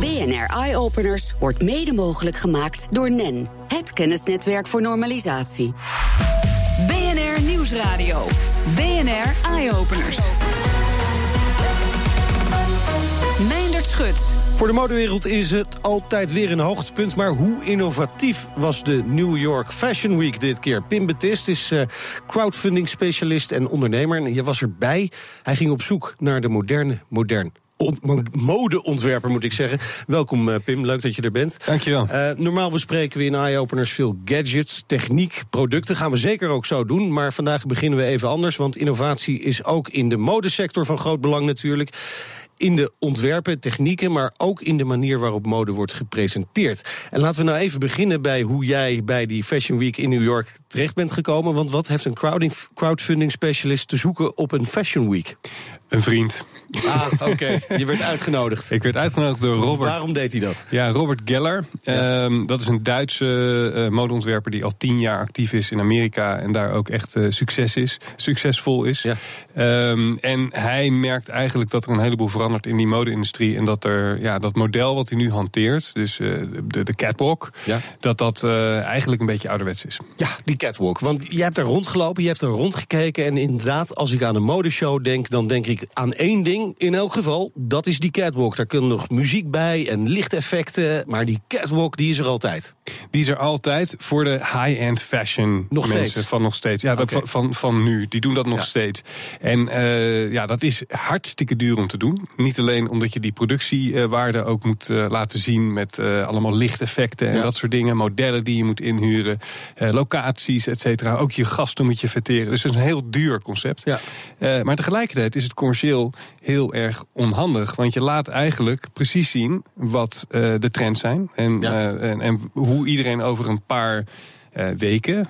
BNR Eye Openers wordt mede mogelijk gemaakt door NEN, het kennisnetwerk voor normalisatie. BNR Nieuwsradio. BNR Eye Openers. Meindert Schut. Voor de modewereld is het altijd weer een hoogtepunt. Maar hoe innovatief was de New York Fashion Week dit keer? Pim Betist is uh, crowdfunding specialist en ondernemer. En je was erbij. Hij ging op zoek naar de moderne, modern modeontwerper, moet ik zeggen. Welkom, uh, Pim. Leuk dat je er bent. Dankjewel. Uh, normaal bespreken we in Eye-Openers veel gadgets, techniek, producten. Gaan we zeker ook zo doen. Maar vandaag beginnen we even anders. Want innovatie is ook in de modesector van groot belang natuurlijk in de ontwerpen, technieken, maar ook in de manier waarop mode wordt gepresenteerd. En laten we nou even beginnen bij hoe jij bij die Fashion Week in New York terecht bent gekomen. Want wat heeft een crowdfunding specialist te zoeken op een Fashion Week? Een vriend. Ah, oké. Je werd uitgenodigd. Ik werd uitgenodigd door Robert. Waarom deed hij dat? Ja, Robert Geller. Ehm, dat is een Duitse uh, modeontwerper die al tien jaar actief is in Amerika en daar ook echt uh, succes is, succesvol is. Ja. Um, en hij merkt eigenlijk dat er een heleboel verandert in die mode-industrie en dat er ja, dat model wat hij nu hanteert, dus uh, de, de catwalk, ja. dat dat eigenlijk een beetje ouderwets is. Ja, die catwalk. Want je hebt er rondgelopen, je hebt er rondgekeken en inderdaad, als ik aan een modeshow denk, dan denk ik aan één ding in elk geval. Dat is die catwalk. Daar kunnen nog muziek bij en lichteffecten. Maar die catwalk die is er altijd. Die is er altijd voor de high-end fashion nog mensen steeds. van nog steeds. Ja, okay. van, van, van nu. Die doen dat nog ja. steeds. En uh, ja, dat is hartstikke duur om te doen. Niet alleen omdat je die productiewaarde ook moet uh, laten zien met uh, allemaal lichteffecten en ja. dat soort dingen. Modellen die je moet inhuren, locaties, et cetera. Ook je gasten moet je verteren. Dus het is een heel duur concept. Ja. maar tegelijkertijd is het commercieel heel erg onhandig. Want je laat eigenlijk precies zien wat uh, de trends zijn. En, ja. uh, en, en, hoe iedereen over een paar uh, weken,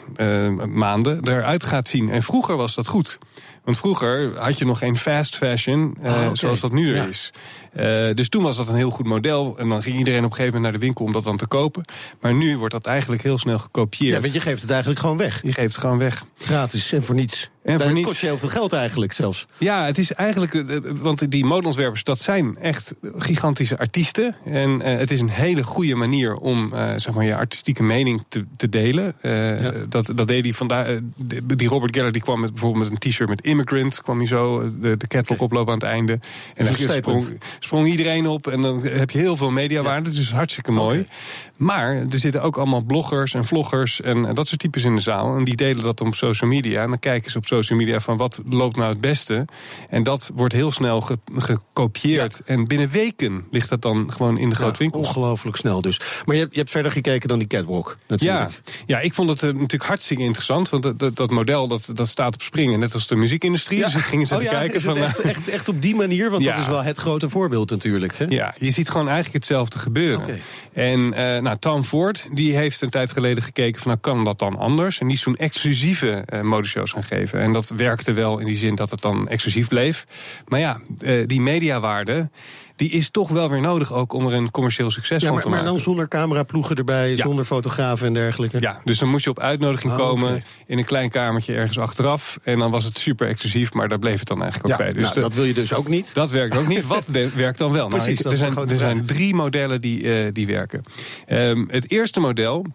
maanden eruit gaat zien. En vroeger was dat goed. Want vroeger had je nog geen fast fashion okay. zoals dat nu er ja. is. Uh, dus toen was dat een heel goed model. En dan ging iedereen op een gegeven moment naar de winkel om dat dan te kopen. Maar nu wordt dat eigenlijk heel snel gekopieerd. Ja, want je geeft het eigenlijk gewoon weg. Je geeft het gewoon weg. Gratis en voor niets. En voor niets. kost je heel veel geld eigenlijk zelfs. Ja, het is eigenlijk. Want die modeontwerpers, dat zijn echt gigantische artiesten. En uh, het is een hele goede manier om uh, zeg maar je artistieke mening te, te delen. Uh, ja. dat, dat deed hij vandaag. Die Robert Geller die kwam met, bijvoorbeeld met een t-shirt met Immigrant. kwam hij zo de, de catwalk oplopen aan het einde. En dan sprong, sprong iedereen op. En dan heb je heel veel mediawaarde. Dus hartstikke mooi. Okay. Maar er zitten ook allemaal bloggers en vloggers en dat soort types in de zaal. En die delen dat op social media. En dan kijken ze op social media van wat loopt nou het beste. En dat wordt heel snel ge gekopieerd. Ja. En binnen weken ligt dat dan gewoon in de grote winkel. Ongelooflijk snel dus. Maar je hebt, je hebt verder gekeken dan die catwalk natuurlijk. Ja, ja ik vond het uh, natuurlijk hartstikke interessant. Want dat, dat, dat, model dat, dat staat op springen, net als de muziekindustrie. Ja. Dus ik ging eens oh, even ja, kijken. Van, echt, echt, echt op die manier? Want dat is wel het grote voorbeeld natuurlijk. Hè? Ja, je ziet gewoon eigenlijk hetzelfde gebeuren. Okay. En uh, nou, Tom Ford die heeft een tijd geleden gekeken van nou kan dat dan anders. En die is toen exclusieve uh, modeshows gaan geven. En dat werkte wel in die zin dat het dan exclusief bleef. Maar ja, uh, die mediawaarde die is toch wel weer nodig ook om er een commercieel succes ja, van te maken. Maar dan zonder cameraploegen erbij, ja. zonder fotografen en dergelijke? Ja, dus dan moest je op uitnodiging oh, komen okay. in een klein kamertje ergens achteraf. En dan was het super exclusief, maar daar bleef het dan eigenlijk ook bij. Dus nou, de, dat wil je dus ook niet? Dat werkt ook niet. Wat werkt dan wel? Precies, nou, er zijn, er zijn drie modellen die, uh, die werken. Um, het eerste model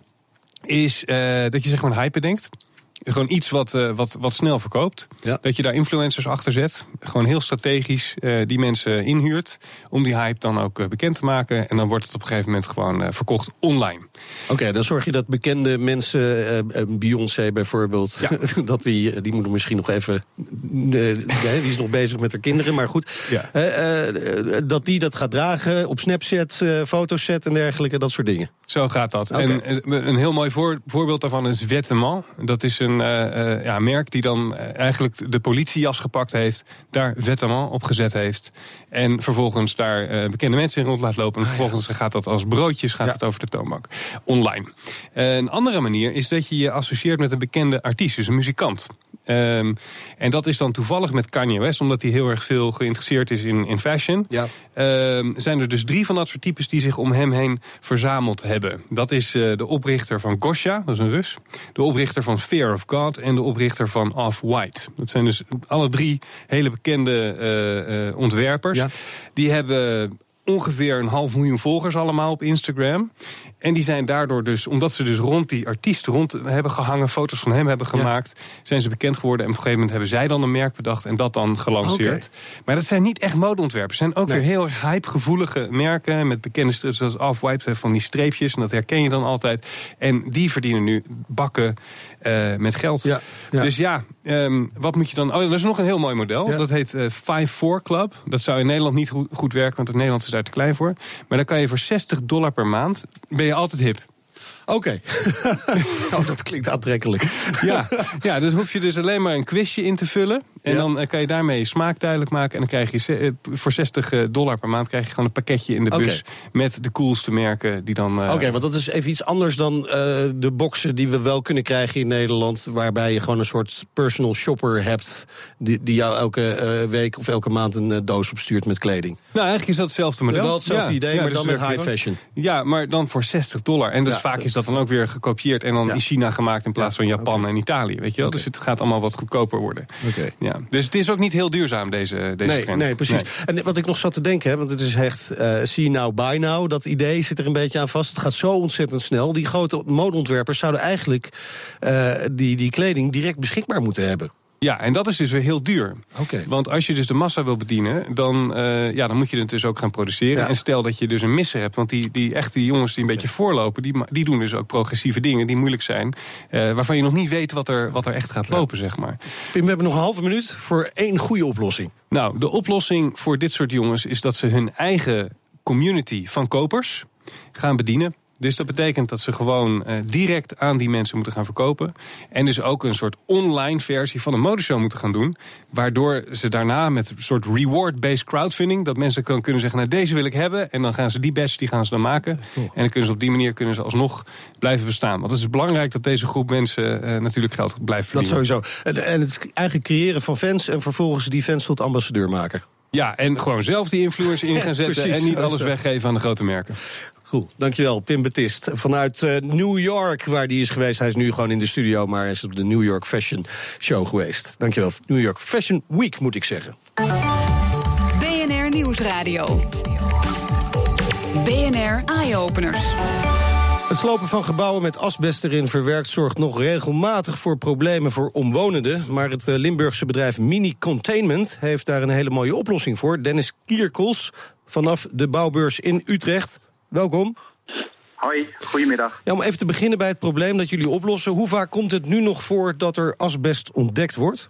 is uh, dat je zeg maar een hype denkt. Gewoon iets wat, uh, wat, wat snel verkoopt. Ja. Dat je daar influencers achter zet. Gewoon heel strategisch uh, die mensen inhuurt. Om die hype dan ook uh, bekend te maken. En dan wordt het op een gegeven moment gewoon verkocht online. Oké, okay, dan zorg je dat bekende mensen, Beyoncé bijvoorbeeld. Ja. dat die, die moet misschien nog even. die is nog bezig met haar kinderen, maar goed. Ja. dat die dat gaat dragen op Snapchat, foto's zet en dergelijke, dat soort dingen. Zo gaat dat. Okay. En een heel mooi voor, voorbeeld daarvan is Wettement. Dat is een een uh, ja, merk die dan eigenlijk de politiejas gepakt heeft, daar vêtement op gezet heeft. En vervolgens daar uh, bekende mensen in rond laat lopen. En ah, vervolgens ja. gaat dat als broodjes gaat ja. het over de toonbank. Online. Uh, een andere manier is dat je je associeert met een bekende artiest, dus een muzikant. Um, en dat is dan toevallig met Kanye West, omdat hij heel erg veel geïnteresseerd is in, in fashion. Ja. Um, zijn er dus drie van dat soort types die zich om hem heen verzameld hebben. Dat is uh, de oprichter van Gosha, dat is een Rus. De oprichter van Fear of God en de oprichter van Off-White. Dat zijn dus alle drie hele bekende uh, uh, ontwerpers. Ja. Die hebben ongeveer een half miljoen volgers allemaal op Instagram. En die zijn daardoor dus, omdat ze dus rond die artiest rond hebben gehangen, foto's van hem hebben gemaakt, zijn ze bekend geworden. En op een gegeven moment hebben zij dan een merk bedacht en dat dan gelanceerd. Maar dat zijn niet echt modeontwerpers. Het zijn ook weer heel hypegevoelige merken met bekende strips zoals Off-White van die streepjes. En dat herken je dan altijd. En die verdienen nu bakken uh, met geld. Ja, Dus ja, um, wat moet je dan... Oh, er is nog een heel mooi model. Dat heet uh, eh, 5-4 Club. Dat zou in Nederland niet goed, goed werken, want het Nederland daar te klein voor. Maar dan kan je voor 60 dollar per maand... ben je altijd hip. Oké. oh, dat klinkt aantrekkelijk. ja, ja, dus hoef je dus alleen maar een quizje in te vullen. En dan eh, kan je daarmee je smaak duidelijk maken. En dan krijg je eh, voor 60 eh, dollar per maand krijg je gewoon een pakketje in de bus. Met de coolste merken die dan. Oké, want dat is even iets anders dan de boxen die we wel kunnen krijgen in Nederland. Waarbij je gewoon een soort personal shopper hebt. Die, die jou elke week of elke maand een doos opstuurt met kleding. Nou, eigenlijk is dat hetzelfde model. Wel hetzelfde idee, maar dus dan met high fashion. Ja, maar dan voor 60 dollar. En dus vaak is dat dan ook weer gekopieerd en dan in China gemaakt in plaats van Japan en Italië. Weet je wel? Dus het gaat allemaal wat goedkoper worden. Oké. Ja. Dus het is ook niet heel duurzaam, deze, deze nee, Nee, precies. En wat ik nog zat te denken, hè, want het is echt uh, see now, buy now. Dat idee zit er een beetje aan vast. Het gaat zo ontzettend snel. Die grote modeontwerpers zouden eigenlijk uh, die, die kleding direct beschikbaar moeten hebben. Ja, en dat is dus weer heel duur. Okay. Want als je dus de massa wil bedienen, dan, uh, ja, dan moet je het dus ook gaan produceren. En stel dat je dus een misser hebt, want die, die echt die jongens die een beetje voorlopen, die, die doen dus ook progressieve dingen die moeilijk zijn. Uh, waarvan je nog niet weet wat er, wat er echt gaat lopen, zeg maar. Pim, we hebben nog een halve minuut voor één goede oplossing. Nou, de oplossing voor dit soort jongens is dat ze hun eigen community van kopers gaan bedienen. Dus dat betekent dat ze gewoon uh, direct aan die mensen moeten gaan verkopen. En dus ook een soort online versie van een modeshow moeten gaan doen. Waardoor ze daarna met een soort reward-based crowdfunding... dat mensen kan kunnen zeggen, nou deze wil ik hebben. En dan gaan ze die badge die gaan ze dan maken. En dan kunnen ze op die manier kunnen ze alsnog blijven bestaan. Want het is belangrijk dat deze groep mensen uh, natuurlijk geld blijft verdienen. Dat sowieso. En, en het eigenlijk creëren van fans en vervolgens die fans tot ambassadeur maken. Ja, en gewoon zelf die influence in gaan zetten... en niet alles weggeven aan de grote merken. Cool, dankjewel. Pim Betist vanuit uh, New York, waar die is geweest. Hij is nu gewoon in de studio, maar hij is op de New York Fashion Show geweest. Dankjewel. New York Fashion Week, moet ik zeggen. BNR Nieuwsradio. BNR Eye Openers. Het slopen van gebouwen met asbest erin verwerkt zorgt nog regelmatig voor problemen voor omwonenden. Maar het eh, Limburgse bedrijf Mini Containment heeft daar een hele mooie oplossing voor. Dennis Kierkels vanaf de bouwbeurs in Utrecht. Welkom. Hoi, goedemiddag. Ja, om even te beginnen bij het probleem dat jullie oplossen. Hoe vaak komt het nu nog voor dat er asbest ontdekt wordt?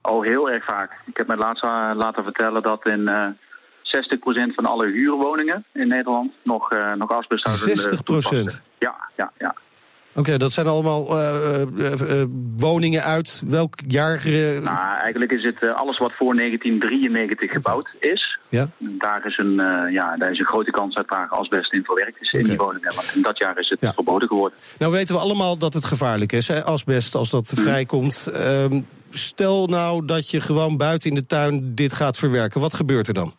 Al heel erg vaak. Ik heb mij laatst eh, laten vertellen dat in uh, eh, 60% van alle huurwoningen in Nederland nog, uh, nog asbest houden. 60%? Ja, ja, ja. Oké, dat zijn allemaal uh, uh, woningen uit welk jaar? Nou, eigenlijk is het alles wat voor 1993 gebouwd is. Ja. Daar, is een, ja, daar is een grote kans dat daar asbest in verwerkt is in die woningen. Want in dat jaar is het verboden geworden. Nou weten we allemaal dat het gevaarlijk is, hè? asbest, als dat mhm. vrijkomt. Uh, stel nou dat je gewoon buiten in de tuin dit gaat verwerken. Wat gebeurt er dan?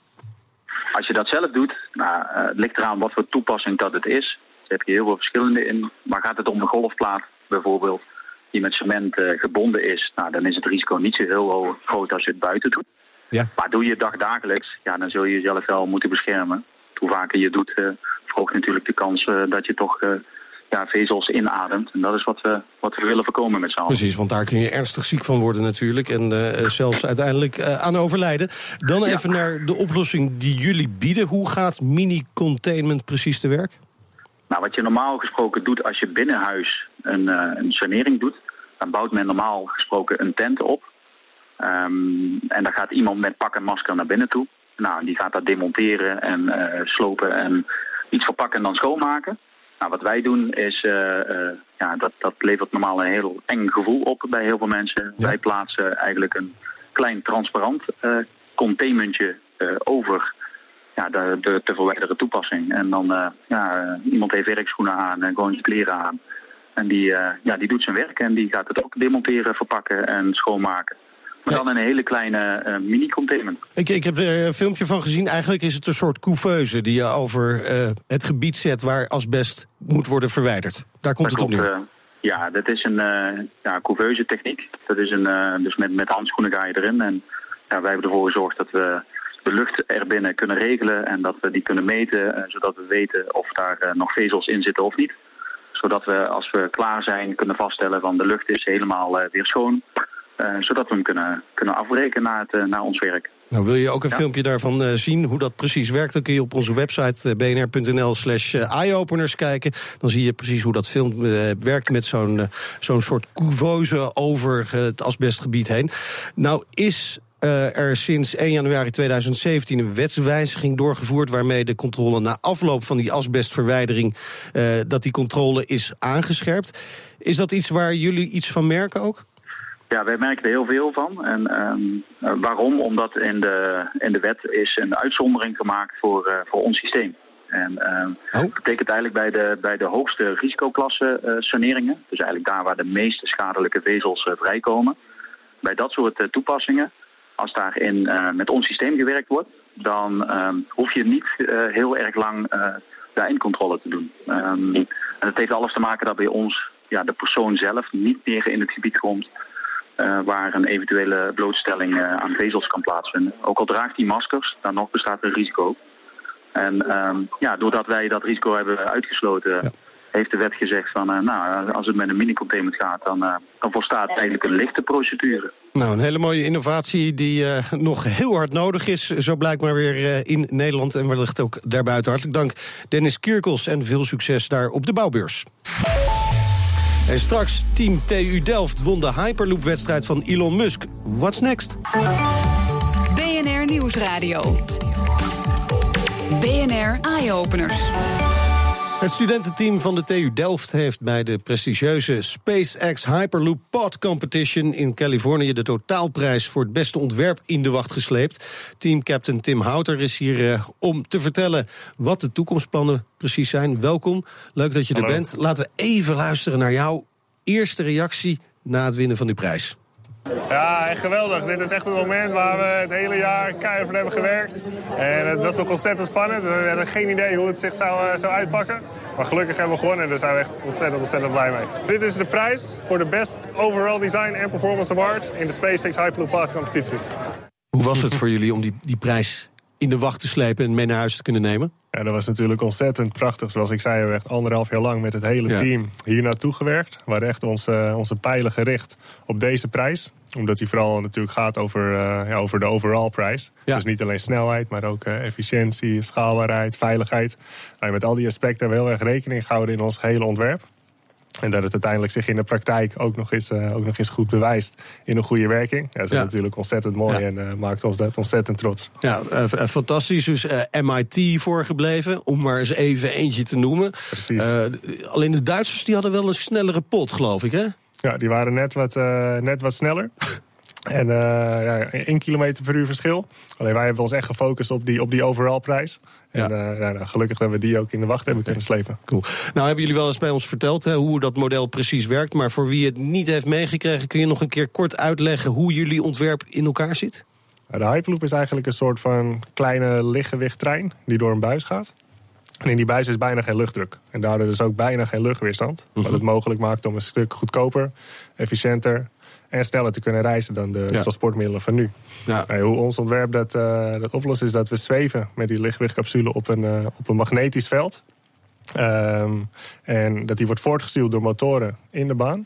Als je dat zelf doet, nou, het ligt eraan wat voor toepassing dat het is. Daar heb je heel veel verschillende in. Maar gaat het om een golfplaat bijvoorbeeld, die met cement uh, gebonden is, nou, dan is het risico niet zo heel groot als je het buiten doet. Ja. Maar doe je het dagdagelijks, ja, dan zul je jezelf wel moeten beschermen. Hoe vaker je doet, uh, verhoogt natuurlijk de kans uh, dat je toch ja, vezels inademt. En dat is wat we, wat we willen voorkomen met z'n allen. Precies, want daar kun je ernstig ziek van worden natuurlijk. En zelfs uiteindelijk aan overlijden. Dan even naar de oplossing die jullie bieden. Hoe gaat mini-containment precies te werk? Nou, wat je normaal gesproken doet als je binnenhuis een, een sanering doet, dan bouwt men normaal gesproken een tent op. Um, en dan gaat iemand met pak en masker naar binnen toe. Nou, die gaat dat demonteren en uh, slopen en iets verpakken en dan schoonmaken. Nou, wat wij doen is, uh, ja, dat, dat levert normaal een heel eng gevoel op bij heel veel mensen. Wij plaatsen eigenlijk een klein transparant containmentje over ja, de, de te verwijderen toepassing. En dan, ja, iemand heeft werkschoenen aan en gewoon zijn kleren aan. En die, ja, die doet zijn werk en die gaat het ook demonteren, verpakken en schoonmaken. Maar dan een hele kleine uh, mini-containment. Ik, ik heb er een filmpje van gezien. Eigenlijk is het een soort couveuse die je over het gebied zet waar asbest moet worden verwijderd. Daar komt het op neer. ja, dat is een ja, couveuse techniek. Dat is een, dus met, met handschoenen ga je erin. En ja, wij hebben ervoor gezorgd dat we de lucht erbinnen kunnen regelen en dat we die kunnen meten, zodat we weten of daar nog vezels in zitten of niet. Zodat we als we klaar zijn kunnen vaststellen van de lucht is helemaal weer schoon. Zodat we hem kunnen, kunnen afbreken naar, het, naar ons werk. Nou, wil je ook een filmpje daarvan uh, zien, hoe dat precies werkt... dan kun je op onze website uh, bnr.nl slash eyeopeners kijken. Dan zie je precies hoe dat film uh, werkt met zo'n zo'n soort couveuse over het asbestgebied heen. Nou is er sinds 1 januari 2017 een wetswijziging doorgevoerd... waarmee de controle na afloop van die asbestverwijdering... dat die controle is aangescherpt. Is dat iets waar jullie iets van merken ook? Ja, wij merken er heel veel van. En um, waarom? Omdat in de, in de wet is een uitzondering gemaakt voor, uh, voor ons systeem. En uh, dat betekent eigenlijk bij de, bij de hoogste risicoklasse uh, saneringen, dus eigenlijk daar waar de meeste schadelijke vezels vrijkomen, bij dat soort toepassingen, als daarin met ons systeem gewerkt wordt, dan ehm, hoef je niet heel erg lang daarin controle te doen. Um, en dat heeft alles te maken dat bij ons ja, de persoon zelf niet meer in het gebied komt uh, waar een eventuele blootstelling uh, aan vezels kan plaatsvinden. Ook al draagt hij maskers, dan nog bestaat er risico. En um, ja, doordat wij dat risico hebben uitgesloten, heeft de wet gezegd van, uh, nou, als het met een mini-containment gaat, dan, dan volstaat eigenlijk een lichte procedure. Nou, een hele mooie innovatie die nog heel hard nodig is, zo blijkt maar weer in Nederland en wellicht ook daarbuiten. Hartelijk dank Dennis Kierkels en veel succes daar op de bouwbeurs. En straks Team TU Delft won de Hyperloop-wedstrijd van Elon Musk. What's next? BNR Nieuwsradio. BNR Eye Openers. Het studententeam van de TU Delft heeft bij de prestigieuze SpaceX Hyperloop Pod Competition in Californië de totaalprijs voor het beste ontwerp in de wacht gesleept. Teamcaptain Tim Houter is hier uh, om te vertellen wat de toekomstplannen precies zijn. Welkom, leuk dat je er bent. Laten we even luisteren naar jouw eerste reactie na het winnen van die prijs. Ja, echt geweldig. Dit is echt het moment waar we het hele jaar keihard hebben gewerkt. En dat is ook ontzettend spannend. We hadden geen idee hoe het zich zou, eh, zou uitpakken. Maar gelukkig hebben we gewonnen en daar zijn we echt ontzettend, ontzettend blij mee. Dit is de prijs voor de Best Overall Design and Performance Award in de SpaceX Hyperloop Path competitie. Hoe was het voor jullie om die, die prijs in de wacht te slepen en mee naar huis te kunnen nemen? Ja, dat was natuurlijk ontzettend prachtig. Zoals ik zei, we hebben echt anderhalf jaar lang met het hele team hier naartoe gewerkt. We waren echt onze, onze pijlen gericht op deze prijs. Omdat die vooral natuurlijk gaat over, uh, ja, over de overall prijs. Dus niet alleen snelheid, maar ook uh, efficiëntie, schaalbaarheid, veiligheid. Nou, met al die aspecten hebben we heel erg rekening gehouden in ons hele ontwerp. En dat het uiteindelijk zich in de praktijk ook nog eens, uh, ook nog eens goed bewijst in een goede werking. Ja, dat is natuurlijk ontzettend mooi en uh, maakt ons dat ontzettend trots. Ja, uh, fantastisch. Dus MIT voorgebleven, om maar eens even eentje te noemen. Precies. alleen de Duitsers die hadden wel een snellere pot, geloof ik, hè? Ja, die waren net wat, net wat sneller. En uh, ja, 1 kilometer per uur verschil. Alleen wij hebben ons echt gefocust op die, op die overall prijs. En ja. uh, nou, gelukkig hebben we die ook in de wacht hebben kunnen slepen. Cool. Nou hebben jullie wel eens bij ons verteld hè, hoe dat model precies werkt. Maar voor wie het niet heeft meegekregen... kun je nog een keer kort uitleggen hoe jullie ontwerp in elkaar zit? De Hyperloop is eigenlijk een soort van kleine lichtgewichttrein... die door een buis gaat. En in die buis is bijna geen luchtdruk. En daardoor dus ook bijna geen luchtweerstand. Wat het mogelijk maakt om een stuk goedkoper, efficiënter en sneller te kunnen reizen dan de transportmiddelen van nu. Ja. hoe ons ontwerp dat, uh, dat oplost is dat we zweven met die lichtgewichtcapsule op een, uh, op een magnetisch veld. Um, en dat die wordt voortgestuurd door motoren in de baan.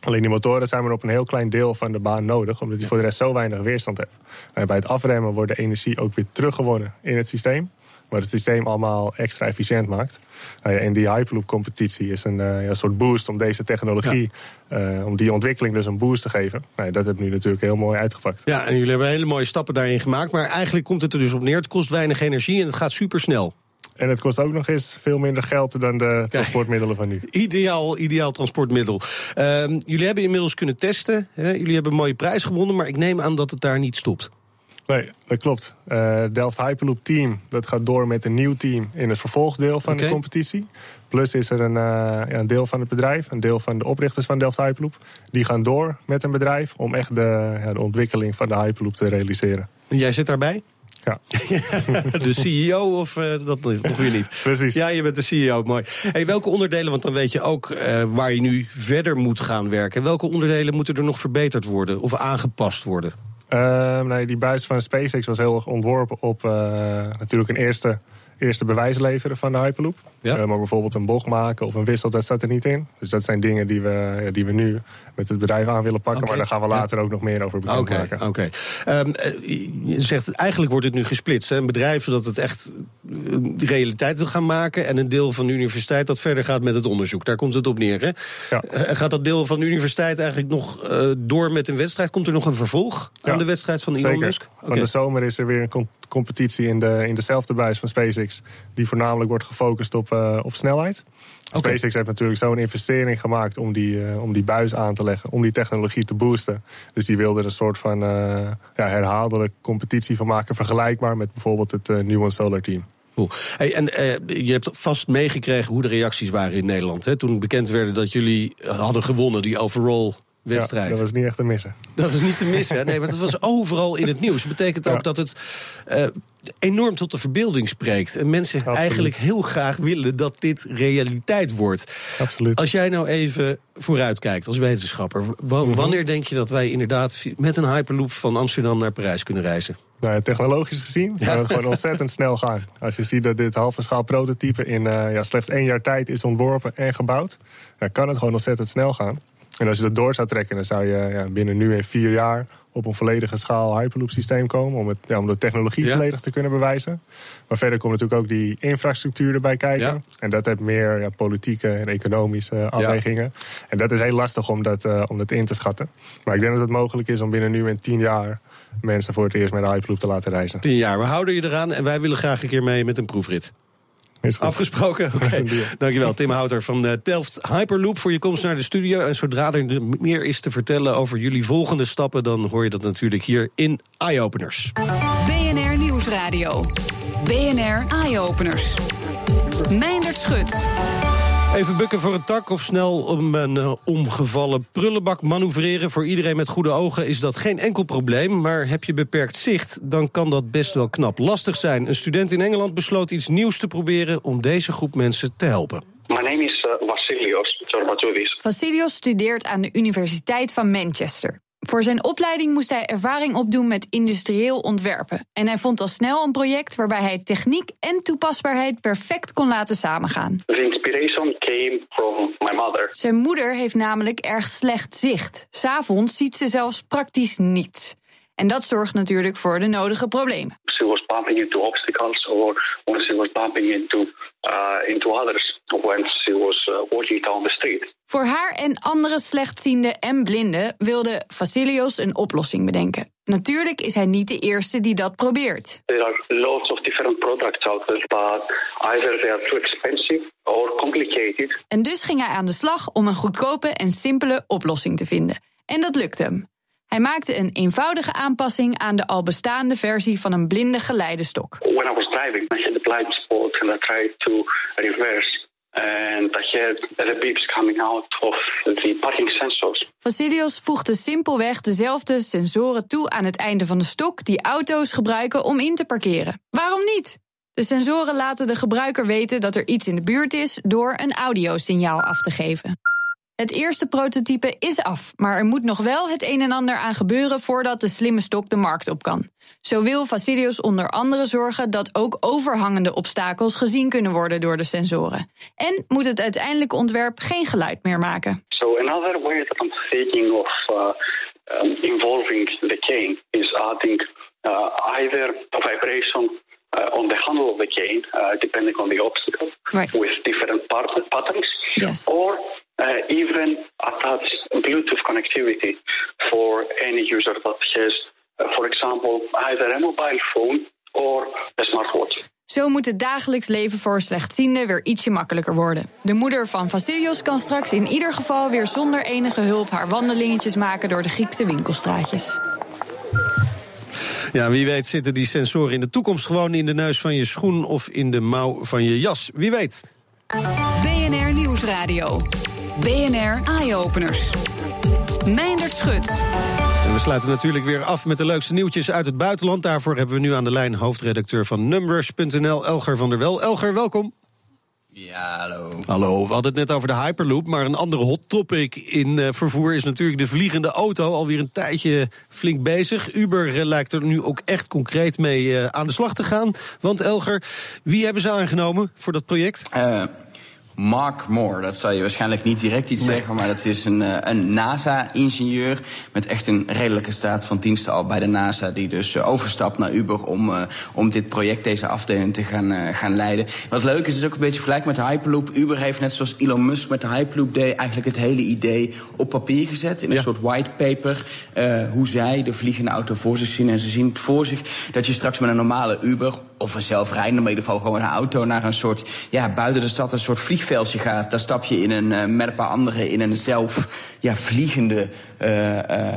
Alleen die motoren zijn maar op een heel klein deel van de baan nodig, omdat die voor de rest zo weinig weerstand hebben. En bij het afremmen wordt de energie ook weer teruggewonnen in het systeem maar het systeem allemaal extra efficiënt maakt. Uh, en die Hyperloop-competitie is een, uh, een, soort boost om deze technologie, ja. uh, om die ontwikkeling dus een boost te geven. Nou, dat heeft nu natuurlijk heel mooi uitgepakt. Ja, en jullie hebben hele mooie stappen daarin gemaakt. Maar eigenlijk komt het er dus op neer, het kost weinig energie en het gaat supersnel. En het kost ook nog eens veel minder geld dan de transportmiddelen van nu. Ideaal, ideaal transportmiddel. Uh, jullie hebben inmiddels kunnen testen. Hè? Jullie hebben een mooie prijs gewonnen, maar ik neem aan dat het daar niet stopt. Nee, dat klopt. Uh, Delft Hyperloop Team dat gaat door met een nieuw team in het vervolgdeel van okay. de competitie. Plus is er een, uh, ja, een, deel van het bedrijf, een deel van de oprichters van Delft Hyperloop. Die gaan door met een bedrijf om echt de, ja, de ontwikkeling van de Hyperloop te realiseren. En jij zit daarbij? Ja. de CEO of uh, dat nog weer niet? Precies. Ja, je bent de CEO, mooi. Hey, welke onderdelen, want dan weet je ook uh, waar je nu verder moet gaan werken. Welke onderdelen moeten er nog verbeterd worden of aangepast worden? Ehm, nee, die buis van SpaceX was heel erg ontworpen op uh, natuurlijk een eerste eerste bewijs leveren van de Hyperloop. Ja. Uh, maar bijvoorbeeld een bocht maken of een wissel, dat staat er niet in. Dus dat zijn dingen die we, ja, die we nu met het bedrijf aan willen pakken. Maar daar gaan we later ook nog meer over bekend maken. Oké, okay. um, ehm, je zegt, eigenlijk wordt het nu gesplitst. Hè? Een bedrijf dat het echt eh, realiteit wil gaan maken... en een deel van de universiteit dat verder gaat met het onderzoek. Daar komt het op neer, hè? Ja. Uh, gaat dat deel van de universiteit eigenlijk nog uh, door met een wedstrijd? Komt er nog een vervolg aan de wedstrijd van Elon. Musk? Van de zomer is er weer een competitie in, de, in dezelfde buis van SpaceX... die voornamelijk wordt gefocust op, uh, op snelheid. Okay. SpaceX heeft natuurlijk zo'n investering gemaakt om die, uh, om die buis aan te leggen... om die technologie te boosten. Dus die wilde er een soort van uh, ja, herhaaldelijke competitie van maken... vergelijkbaar met bijvoorbeeld het New One Solar Team. Cool. Hey, en je hebt vast meegekregen hoe de reacties waren in Nederland. Hè? Toen bekend werd dat jullie hadden gewonnen, die overall wedstrijd. Ja, dat was niet echt te missen. Dat was niet te missen, nee, maar dat was overal in het nieuws. Dat betekent ook ja. dat het uh, enorm tot de verbeelding spreekt. En mensen Absoluut. eigenlijk heel graag willen dat dit realiteit wordt. Absoluut. Als jij nou even vooruitkijkt als wetenschapper... wanneer mm -hmm. denk je dat wij inderdaad met een hyperloop van Amsterdam naar Parijs kunnen reizen? Nou, technologisch gezien ja. gaat het gewoon ontzettend snel gaan. Als je ziet dat dit halve schaal prototype in uh, ja, slechts één jaar tijd is ontworpen en gebouwd... dan kan het gewoon ontzettend snel gaan. En als je dat door zou trekken, dan zou je ja, binnen nu en vier jaar op een volledige schaal Hyperloop systeem komen. Om, het, ja, om de technologie ja. volledig te kunnen bewijzen. Maar verder komt natuurlijk ook die infrastructuur erbij kijken. En dat heeft meer ja, politieke en economische afwegingen. En dat is heel lastig om dat, uh, om dat in te schatten. Maar ik denk dat het mogelijk is om binnen nu en tien jaar mensen voor het eerst met de Hyperloop te laten reizen. Tien jaar, we houden je eraan en wij willen graag een keer mee met een proefrit. Afgesproken? Okay. Dankjewel, Tim Houter van uh, Delft Hyperloop voor je komst naar de studio. En zodra er meer is te vertellen over jullie volgende stappen... dan hoor je dat natuurlijk hier in Eye Openers. BNR Nieuwsradio. BNR Eye Openers. Meindert Schut. Even bukken voor een tak of snel om een uh, omgevallen prullenbak manoeuvreren. Voor iedereen met goede ogen is dat geen enkel probleem. Maar heb je beperkt zicht, dan kan dat best wel knap lastig zijn. Een student in Engeland besloot iets nieuws te proberen om deze groep mensen te helpen. My name is uh, Vassilios. Vassilios studeert aan de Universiteit van Manchester. Voor zijn opleiding moest hij ervaring opdoen met industrieel ontwerpen. En hij vond al snel een project waarbij hij techniek en toepasbaarheid perfect kon laten samengaan. The inspiration came from my mother. Zijn moeder heeft namelijk erg slecht zicht. S'avonds ziet ze zelfs praktisch niets. En dat zorgt natuurlijk voor de nodige problemen. She was bumping into obstacles or when she was bumping into, uh, into others when she was uh, walking down the street. Voor haar en andere slechtzienden en blinden wilde Vasilios een oplossing bedenken. Natuurlijk is hij niet de eerste die dat probeert. There are lots of different products out there, but either they are too expensive or complicated. En dus ging hij aan de slag om een goedkope en simpele oplossing te vinden. En dat lukte hem. Hij maakte een eenvoudige aanpassing aan de al bestaande versie van een blinde geleidestok. When I was driving, I had the blind spot and I tried to reverse. And I had the beeps coming out of the parking sensors. Vasilios voegde simpelweg dezelfde sensoren toe aan het einde van de stok die auto's gebruiken om in te parkeren. Waarom niet? De sensoren laten de gebruiker weten dat er iets in de buurt is door een audiosignaal af te geven. Het eerste prototype is af, maar er moet nog wel het een en ander aan gebeuren voordat de slimme stok de markt op kan. Zo wil Vasilios onder andere zorgen dat ook overhangende obstakels gezien kunnen worden door de sensoren. En moet het uiteindelijke ontwerp geen geluid meer maken. So another way that I'm thinking of uh, um, involving the cane is adding uh, either a vibration uh, on the handle of the cane, depending on the obstacle, right. with different patterns, yes. or uh, even attach Bluetooth connectivity for any user that has, uh, for example, either a mobile phone or a smartwatch. Zo moet het dagelijks leven voor slechtzienden weer ietsje makkelijker worden. De moeder van Vasilios kan straks in ieder geval weer zonder enige hulp haar wandelingetjes maken door de Griekse winkelstraatjes. Ja, wie weet zitten die sensoren in de toekomst gewoon in de neus van je schoen of in de mouw van je jas. Wie weet. BNR Nieuwsradio. BNR Eye-Openers. Meindert Schut. En we sluiten natuurlijk weer af met de leukste nieuwtjes uit het buitenland. Daarvoor hebben we nu aan de lijn hoofdredacteur van Numbers.nl, Elger van der Wel. Elger, welkom. Ja, hallo. Hallo, we hadden het net over de Hyperloop, maar een andere hot topic in uh, vervoer is natuurlijk de vliegende auto. Alweer een tijdje flink bezig. Uber uh, lijkt er nu ook echt concreet mee uh, aan de slag te gaan. Want Elger, wie hebben ze aangenomen voor dat project? Mark Moore, dat zal je waarschijnlijk niet direct iets zeggen, maar dat is een, een NASA-ingenieur met echt een redelijke staat van diensten al bij de NASA, die dus overstapt naar Uber om, uh, om dit project, deze afdeling te gaan, uh, gaan leiden. Wat leuk is, is ook een beetje vergelijkbaar met de Hyperloop. Uber heeft net zoals Elon Musk met de Hyperloop deed eigenlijk het hele idee op papier gezet, in een ja. soort whitepaper, uh, hoe zij de vliegende auto voor zich zien. En ze zien het voor zich dat je straks met een normale Uber of een zelfrijdende, maar in ieder geval gewoon een auto naar een soort, ja, buiten de stad een soort vliegveldje gaat. Daar stap je in een, uh, met een paar anderen in een zelf, ja, vliegende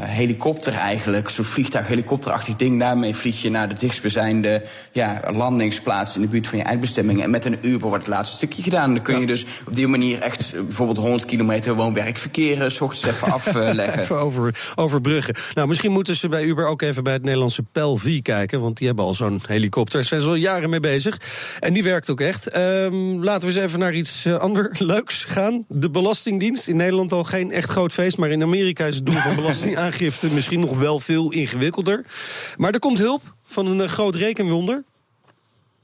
helikopter eigenlijk. Een soort vliegtuig, helikopterachtig ding. Daarmee vlieg je naar de dichtstbijzijnde, ja, landingsplaats in de buurt van je eindbestemming. En met een Uber wordt het laatste stukje gedaan. Dan kun je dus op die manier echt bijvoorbeeld 100 kilometer woon-werkverkeer s ochtends even afleggen. even over, overbruggen. Nou, misschien moeten ze bij Uber ook even bij het Nederlandse PELV kijken, want die hebben al zo'n helikopter. Zijn ze al jaren mee bezig. En die werkt ook echt. Um, laten we eens even naar iets uh, ander leuks gaan. De Belastingdienst. In Nederland al geen echt groot feest. Maar in Amerika is het van belastingaangifte misschien nog wel veel ingewikkelder. Maar er komt hulp van een uh, groot rekenwonder.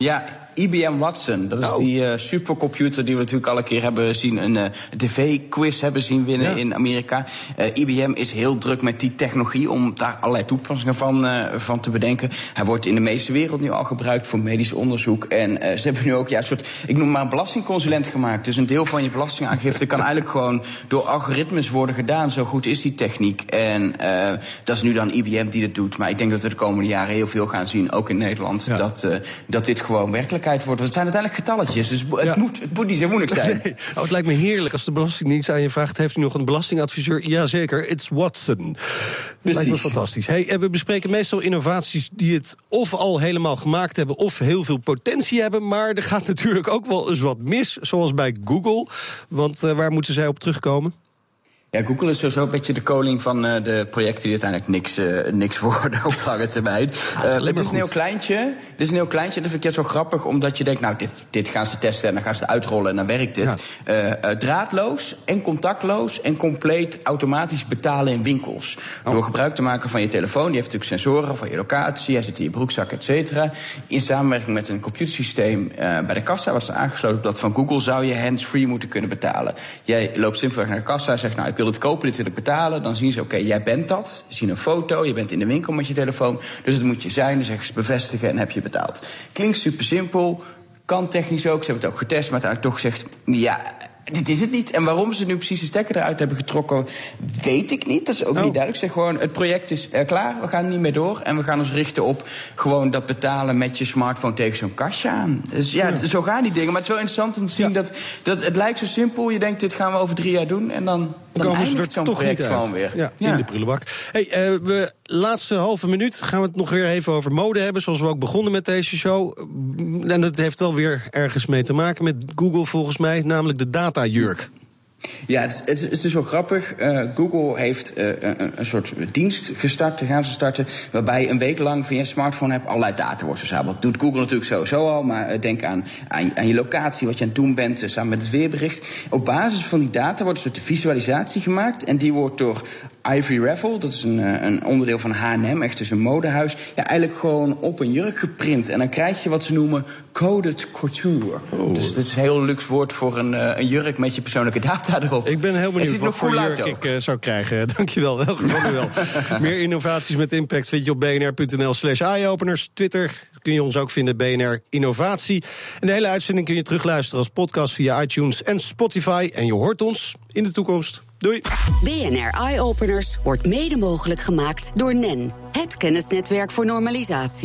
Ja, IBM Watson. Dat is oh. die uh, supercomputer die we natuurlijk al een keer hebben zien. Een uh, tv-quiz hebben zien winnen ja. in Amerika. Uh, IBM is heel druk met die technologie om daar allerlei toepassingen van, van te bedenken. Hij wordt in de meeste wereld nu al gebruikt voor medisch onderzoek. En ze hebben nu ook ja, een soort, ik noem maar een belastingconsulent gemaakt. Dus een deel van je belastingaangifte kan eigenlijk gewoon door algoritmes worden gedaan. Zo goed is die techniek. En dat is nu dan IBM die dat doet. Maar ik denk dat we de komende jaren heel veel gaan zien, ook in Nederland, ja. dat, dat dit gewoon werkelijkheid wordt. Het zijn uiteindelijk getalletjes, dus het, ja. moet, het moet niet zo moeilijk zijn. Nee. Oh, het lijkt me heerlijk als de Belastingdienst aan je vraagt... heeft u nog een belastingadviseur? Jazeker, it's Watson. Precies. Lijkt me fantastisch. Hey, we bespreken meestal innovaties die het of al helemaal gemaakt hebben... of heel veel potentie hebben, maar er gaat natuurlijk ook wel eens wat mis. Zoals bij Google, want uh, waar moeten zij op terugkomen? Ja, Google is sowieso een beetje de koning van uh, de projecten die uiteindelijk niks, uh, niks worden op lange termijn. Ja, uh, het is een heel kleintje. Het is een heel kleintje. Dat vind ik juist zo grappig, omdat je denkt, nou, dit, dit gaan ze testen en dan gaan ze het uitrollen en dan werkt dit. Ja. draadloos en contactloos en compleet automatisch betalen in winkels. Oh. Door gebruik te maken van je telefoon. Die heeft natuurlijk sensoren van je locatie. Hij zit in je broekzak, et cetera. In samenwerking met een computersysteem bij de kassa was er aangesloten op dat van Google zou je hands-free moeten kunnen betalen. Jij loopt simpelweg naar de kassa en zegt, nou, ik wil het kopen, dit wil ik betalen. Dan zien ze, oké, jij bent dat. Ze zien een foto, je bent in de winkel met je telefoon. Dus het moet je zijn, dan zeggen ze bevestigen en heb je betaald. Klinkt super simpel, kan technisch ook. Ze hebben het ook getest, maar uiteindelijk toch gezegd, ja, dit is het niet. En waarom ze nu precies de stekker eruit hebben getrokken, weet ik niet. Dat is ook oh. niet duidelijk. Zeg gewoon, het project is uh, klaar, we gaan niet meer door. En we gaan ons richten op gewoon dat betalen met je smartphone tegen zo'n kastje aan. Dus ja, ja, zo gaan die dingen. Maar het is wel interessant om te zien ja. dat, dat het lijkt zo simpel. Je denkt, dit gaan we over drie jaar doen. En dan, dan komen eindigt zo'n project gewoon weer. Ja, in de prullenbak. Hey, uh, we, laatste halve minuut gaan we het nog weer even over mode hebben. Zoals we ook begonnen met deze show. En dat heeft wel weer ergens mee te maken met Google volgens mij. Namelijk de data-jurk. Ja, het, het, is wel grappig. Uh, Google heeft uh, een, soort dienst gestart, gaan ze starten, waarbij je een week lang van je smartphone hebt allerlei data wordt verzameld. Doet Google natuurlijk sowieso al, maar uh, denk aan, aan, aan, je locatie, wat je aan het doen bent, samen met het weerbericht. Op basis van die data wordt een soort visualisatie gemaakt en die wordt door Ivory Raffle, dat is een, een onderdeel van H&M, echt dus een modehuis, ja, eigenlijk gewoon op een jurk geprint. En dan krijg je wat ze noemen coded couture. Oh. Dus dat is een heel luxe woord voor een, een jurk met je persoonlijke data erop. Ik ben heel benieuwd wat voor jurk ik uh, zou krijgen. Dankjewel, wel. Meer innovaties met impact vind je op bnr.nl slash eyeopeners. Twitter kun je ons ook vinden, BNR Innovatie. En de hele uitzending kun je terugluisteren als podcast via iTunes en Spotify. En je hoort ons in de toekomst. Doei. BNR Eyeopeners wordt mede mogelijk gemaakt door NEN. Het kennisnetwerk voor normalisatie.